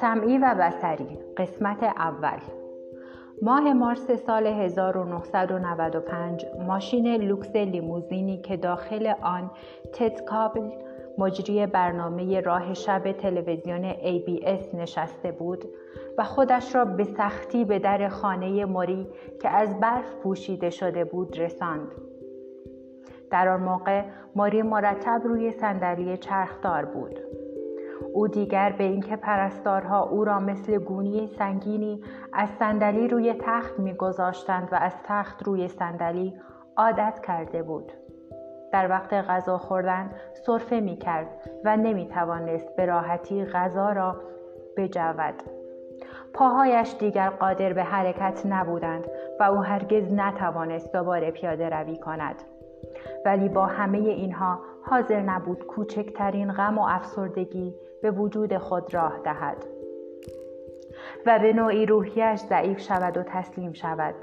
سمعی و بسری قسمت اول ماه مارس سال 1995 ماشین لوکس لیموزینی که داخل آن تد کابل مجری برنامه راه شب تلویزیون ABS نشسته بود و خودش را به سختی به در خانه موری که از برف پوشیده شده بود رساند. در آن موقع ماری مرتب روی صندلی چرخدار بود. او دیگر به اینکه پرستارها او را مثل گونی سنگینی از صندلی روی تخت میگذاشتند و از تخت روی صندلی عادت کرده بود در وقت غذا خوردن صرفه می کرد و نمی توانست به راحتی غذا را بجود. پاهایش دیگر قادر به حرکت نبودند و او هرگز نتوانست دوباره پیاده روی کند. ولی با همه اینها حاضر نبود کوچکترین غم و افسردگی به وجود خود راه دهد و به نوعی روحیش ضعیف شود و تسلیم شود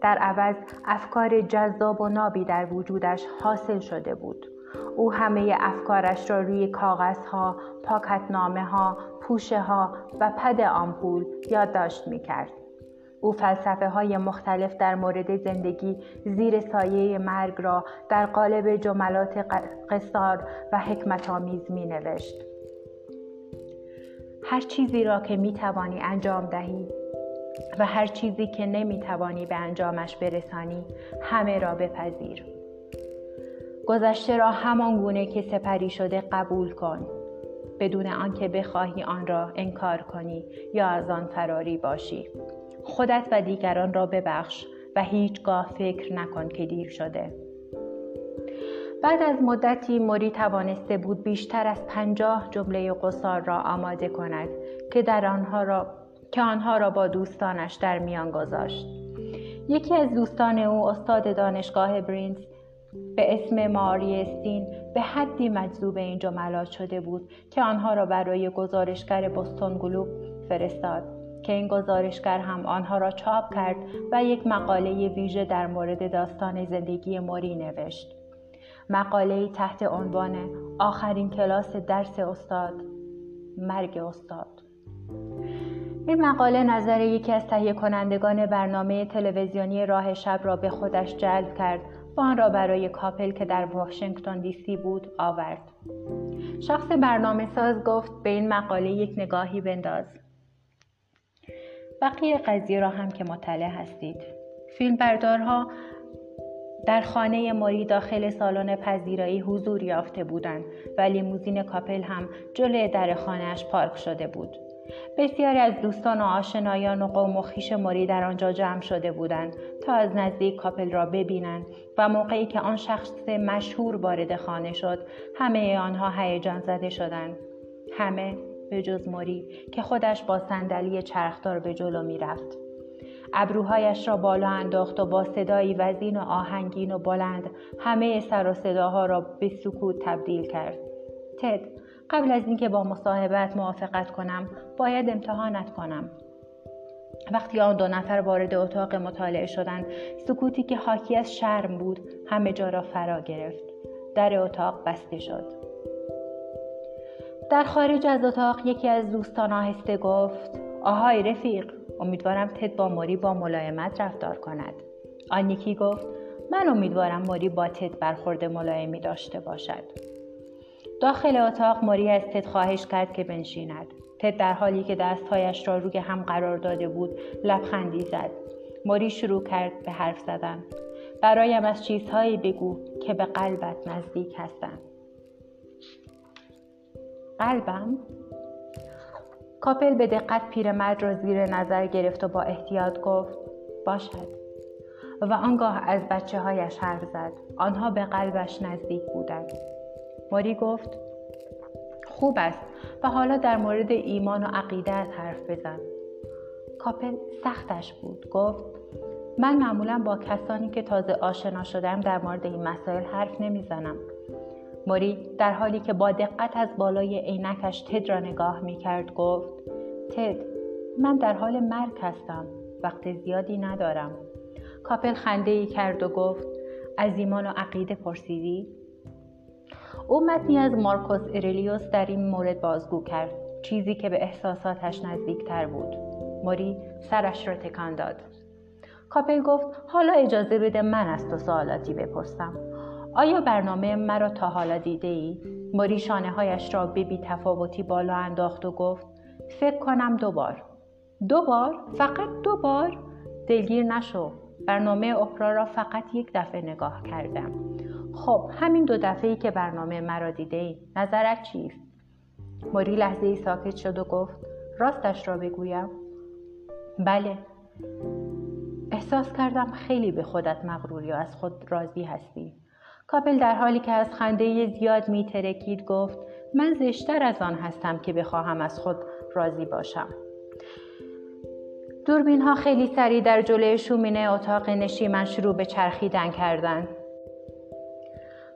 در عوض افکار جذاب و نابی در وجودش حاصل شده بود او همه افکارش را روی کاغذها، پاکتنامه ها، پوشه ها و پد آمپول یادداشت می کرد. او فلسفه های مختلف در مورد زندگی زیر سایه مرگ را در قالب جملات قصار و حکمت آمیز می نوشت. هر چیزی را که می توانی انجام دهی و هر چیزی که نمی توانی به انجامش برسانی همه را بپذیر. گذشته را همان گونه که سپری شده قبول کن بدون آنکه بخواهی آن را انکار کنی یا از آن فراری باشی خودت و دیگران را ببخش و هیچگاه فکر نکن که دیر شده. بعد از مدتی موری توانسته بود بیشتر از پنجاه جمله قصار را آماده کند که در آنها را که آنها را با دوستانش در میان گذاشت. یکی از دوستان او استاد دانشگاه برینز به اسم ماری استین به حدی مجذوب این جملات شده بود که آنها را برای گزارشگر بستون گلوب فرستاد. که این گزارشگر هم آنها را چاپ کرد و یک مقاله ویژه در مورد داستان زندگی موری نوشت. مقاله تحت عنوان آخرین کلاس درس استاد مرگ استاد. این مقاله نظر یکی از تهیه کنندگان برنامه تلویزیونی راه شب را به خودش جلب کرد و آن را برای کاپل که در واشنگتن دی سی بود آورد. شخص برنامه ساز گفت به این مقاله یک نگاهی بنداز. بقیه قضیه را هم که مطلع هستید. فیلم بردارها در خانه ماری داخل سالن پذیرایی حضور یافته بودند و لیموزین کاپل هم جلوی در خانهاش پارک شده بود. بسیاری از دوستان و آشنایان و قوم و خیش ماری در آنجا جمع شده بودند تا از نزدیک کاپل را ببینند و موقعی که آن شخص مشهور وارد خانه شد همه آنها هیجان زده شدند. همه به جز موری که خودش با صندلی چرخدار به جلو می‌رفت. ابروهایش را بالا انداخت و با صدایی وزین و آهنگین و بلند همه سر و صداها را به سکوت تبدیل کرد. تد قبل از اینکه با مصاحبت موافقت کنم باید امتحانت کنم. وقتی آن دو نفر وارد اتاق مطالعه شدند سکوتی که حاکی از شرم بود همه جا را فرا گرفت. در اتاق بسته شد. در خارج از اتاق یکی از دوستان آهسته گفت آهای رفیق امیدوارم تد با موری با ملایمت رفتار کند. آن یکی گفت من امیدوارم موری با تد برخورد ملایمی داشته باشد. داخل اتاق موری از تد خواهش کرد که بنشیند. تد در حالی که دستهایش را روی هم قرار داده بود لبخندی زد. موری شروع کرد به حرف زدن. برایم از چیزهایی بگو که به قلبت نزدیک هستند. قلبم کاپل به دقت پیرمرد را زیر نظر گرفت و با احتیاط گفت باشد. و آنگاه از بچه هایش حرف زد. آنها به قلبش نزدیک بودند. ماری گفت خوب است و حالا در مورد ایمان و عقیدت حرف بزن. کاپل سختش بود. گفت من معمولا با کسانی که تازه آشنا شدم در مورد این مسائل حرف نمی‌زنم. موری در حالی که با دقت از بالای عینکش تد را نگاه می کرد گفت تد من در حال مرگ هستم وقت زیادی ندارم. کاپل خنده ای کرد و گفت از ایمان و عقیده پرسیدی؟ او متنی از مارکوس ارلیوس در این مورد بازگو کرد چیزی که به احساساتش نزدیکتر بود. موری سرش را تکان داد. کاپل گفت حالا اجازه بده من از تو سوالاتی بپرسم. آیا برنامه مرا تا حالا دیده ای؟ موری شانه هایش را به بی تفاوتی بالا انداخت و گفت فکر کنم دوبار دو بار؟ فقط دو بار؟ دلگیر نشو برنامه اپرا را فقط یک دفعه نگاه کردم خب همین دو دفعه ای که برنامه مرا دیده ای نظرت چیست؟ موری لحظه ای ساکت شد و گفت راستش را بگویم بله احساس کردم خیلی به خودت مغروری و از خود راضی هستی کاپل در حالی که از خنده زیاد میترکید گفت من زشتر از آن هستم که بخواهم از خود راضی باشم دوربین ها خیلی سریع در جلوی شومینه اتاق نشیمن شروع به چرخیدن کردند.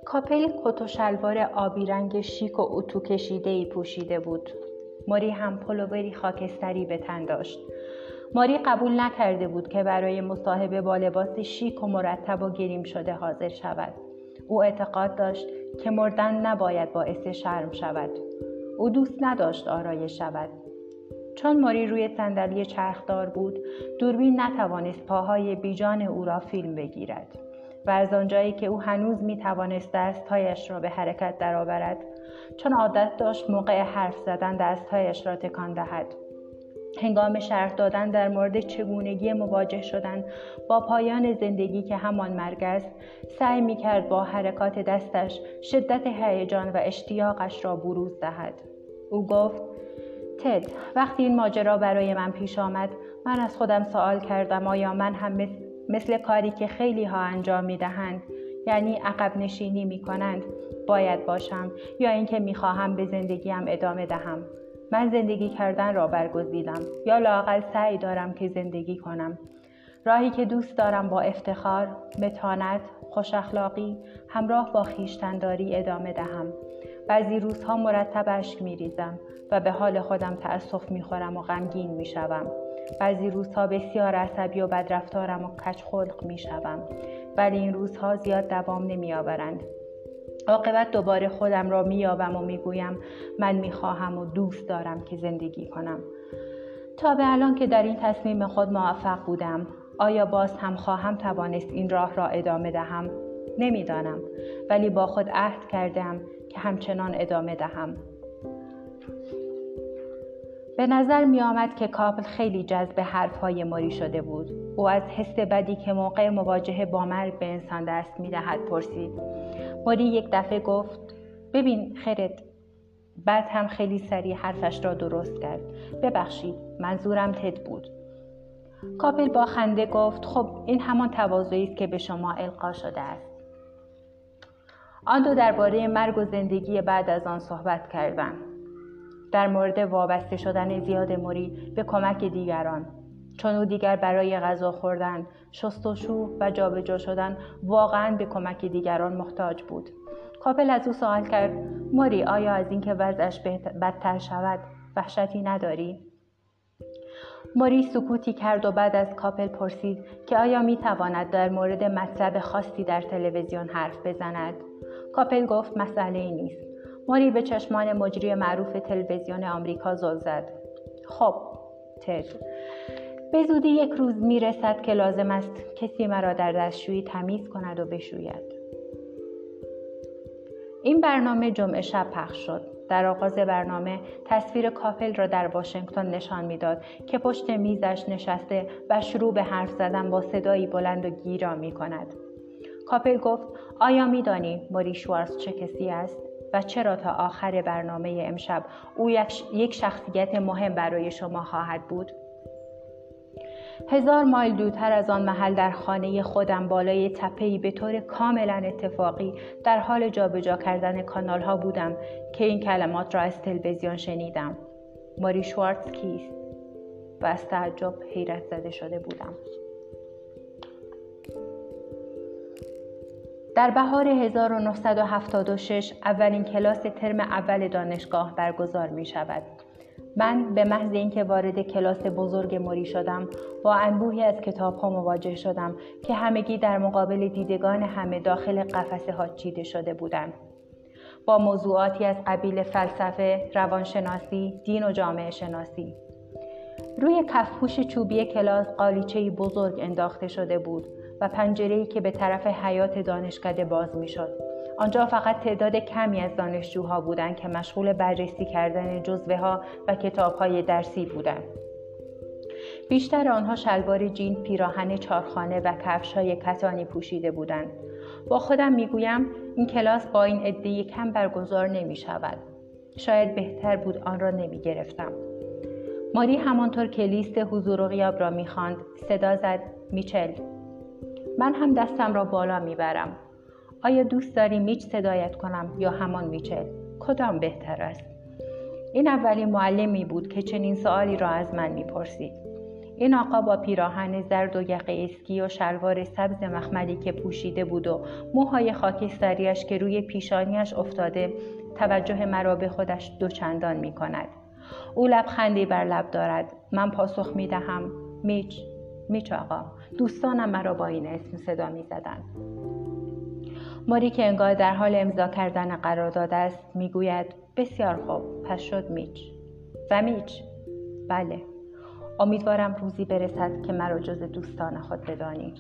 کاپل کت و شلوار آبی رنگ شیک و اتو کشیده ای پوشیده بود. ماری هم پلوبری خاکستری به تن داشت. ماری قبول نکرده بود که برای مصاحبه با لباس شیک و مرتب و گریم شده حاضر شود. او اعتقاد داشت که مردن نباید باعث شرم شود. او دوست نداشت آرایش شود. چون ماری روی صندلی چرخدار بود دوربین نتوانست پاهای بیجان او را فیلم بگیرد و از آنجایی که او هنوز می توانست دستهایش را به حرکت درآورد چون عادت داشت موقع حرف زدن دستهایش را تکان دهد هنگام شرح دادن در مورد چگونگی مواجه شدن با پایان زندگی که همان مرگ است سعی می کرد با حرکات دستش شدت هیجان و اشتیاقش را بروز دهد. او گفت تد وقتی این ماجرا برای من پیش آمد من از خودم سوال کردم آیا من هم مثل کاری که خیلی ها انجام می دهند یعنی عقب نشینی می کنند باید باشم یا اینکه می خواهم به زندگیم ادامه دهم؟ من زندگی کردن را برگزیدم. یا لاقل سعی دارم که زندگی کنم. راهی که دوست دارم با افتخار، متانت، خوش اخلاقی همراه با خیشتنداری ادامه دهم. بعضی روزها مرتب اشک میریزم و به حال خودم تأسف می‌خورم و غمگین می‌شوم. بعضی روزها بسیار عصبی و بدرفتارم و کچ خلق می‌شوم. ولی این روزها زیاد دوام نمیآورند. عاقبت دوباره خودم را مییابم و می‌گویم من می‌خواهم و دوست دارم که زندگی کنم تا به الان که در این تصمیم خود موفق بودم آیا باز هم خواهم توانست این راه را ادامه دهم نمی‌دانم ولی با خود عهد کردم که همچنان ادامه دهم به نظر می آمد که کابل خیلی جذب حرفهای ماری شده بود. او از حس بدی که موقع مواجهه با مرگ به انسان دست می دهد پرسید. ماری یک دفعه گفت ببین خرد بعد هم خیلی سریع حرفش را درست کرد. ببخشید منظورم تد بود. کاپل با خنده گفت خب این همان تواضعی است که به شما القا شده است. آن دو درباره مرگ و زندگی بعد از آن صحبت کردند. در مورد وابسته شدن زیاد موری به کمک دیگران چون او دیگر برای غذا خوردن شستشو و جابجا شدن واقعا به کمک دیگران محتاج بود. کاپل از او سوال کرد موری آیا از اینکه وضعش بدتر شود وحشتی نداری? موری سکوتی کرد و بعد از کاپل پرسید که آیا می تواند در مورد مطلب خاصی در تلویزیون حرف بزند. کاپل گفت مسئله ای نیست. موری به چشمان مجری معروف تلویزیون آمریکا زل زد. خب تد به زودی یک روز می رسد که لازم است کسی مرا در دستشویی تمیز کند و بشوید این برنامه جمعه شب پخش شد در آغاز برنامه تصویر کاپل را در واشنگتن نشان می‌داد که پشت میزش نشسته و شروع به حرف زدن با صدایی بلند و گیرا می کند. کاپل گفت آیا میدانی موری شوارز چه کسی است؟ و چرا تا آخر برنامه امشب او یک شخصیت مهم برای شما خواهد بود؟ هزار مایل دورتر از آن محل در خانه خودم بالای تپهای به طور کاملا اتفاقی در حال جابجا کردن کانال ها بودم که این کلمات را از تلویزیون شنیدم. ماری شوارتز کیست؟ و از تعجب حیرت زده شده بودم. در بهار 1976 اولین کلاس ترم اول دانشگاه برگزار می شود. من به محض اینکه وارد کلاس بزرگ موری شدم با انبوهی از کتاب ها مواجه شدم که همگی در مقابل دیدگان همه داخل قفسه ها چیده شده بودند. با موضوعاتی از قبیل فلسفه، روانشناسی، دین و جامعه شناسی. روی کفپوش چوبی کلاس قالیچه بزرگ انداخته شده بود و پنجره‌ای که به طرف حیات دانشکده باز می‌شد. آنجا فقط تعداد کمی از دانشجوها بودند که مشغول بررسی کردن جزوه ها و کتاب های درسی بودند. بیشتر آنها شلوار جین، پیراهن چارخانه و کفش های کتانی پوشیده بودند. با خودم می‌گویم این کلاس با این عده کم برگزار نمی شود. شاید بهتر بود آن را نمی گرفتم. ماری همانطور که لیست حضور و غیاب را می‌خواند صدا زد میچل من هم دستم را بالا می‌برم آیا دوست داری میچ صدایت کنم یا همان میچل؟ کدام بهتر است؟ این اولین معلمی بود که چنین سوالی را از من می‌پرسید. این آقا با پیراهن زرد و یقه اسکی و شلوار سبز مخملی که پوشیده بود و موهای خاکستریش که روی پیشانیش افتاده توجه مرا به خودش دوچندان می کند. او لبخندی بر لب دارد. من پاسخ می دهم میچ میچ آقا دوستانم مرا با این اسم صدا می زدن. ماری که انگار در حال امضا کردن قرارداد است می‌گوید بسیار خوب پس شد میچ. و میچ. بله. امیدوارم روزی برسد که مرا جز دوستان خود بدانی.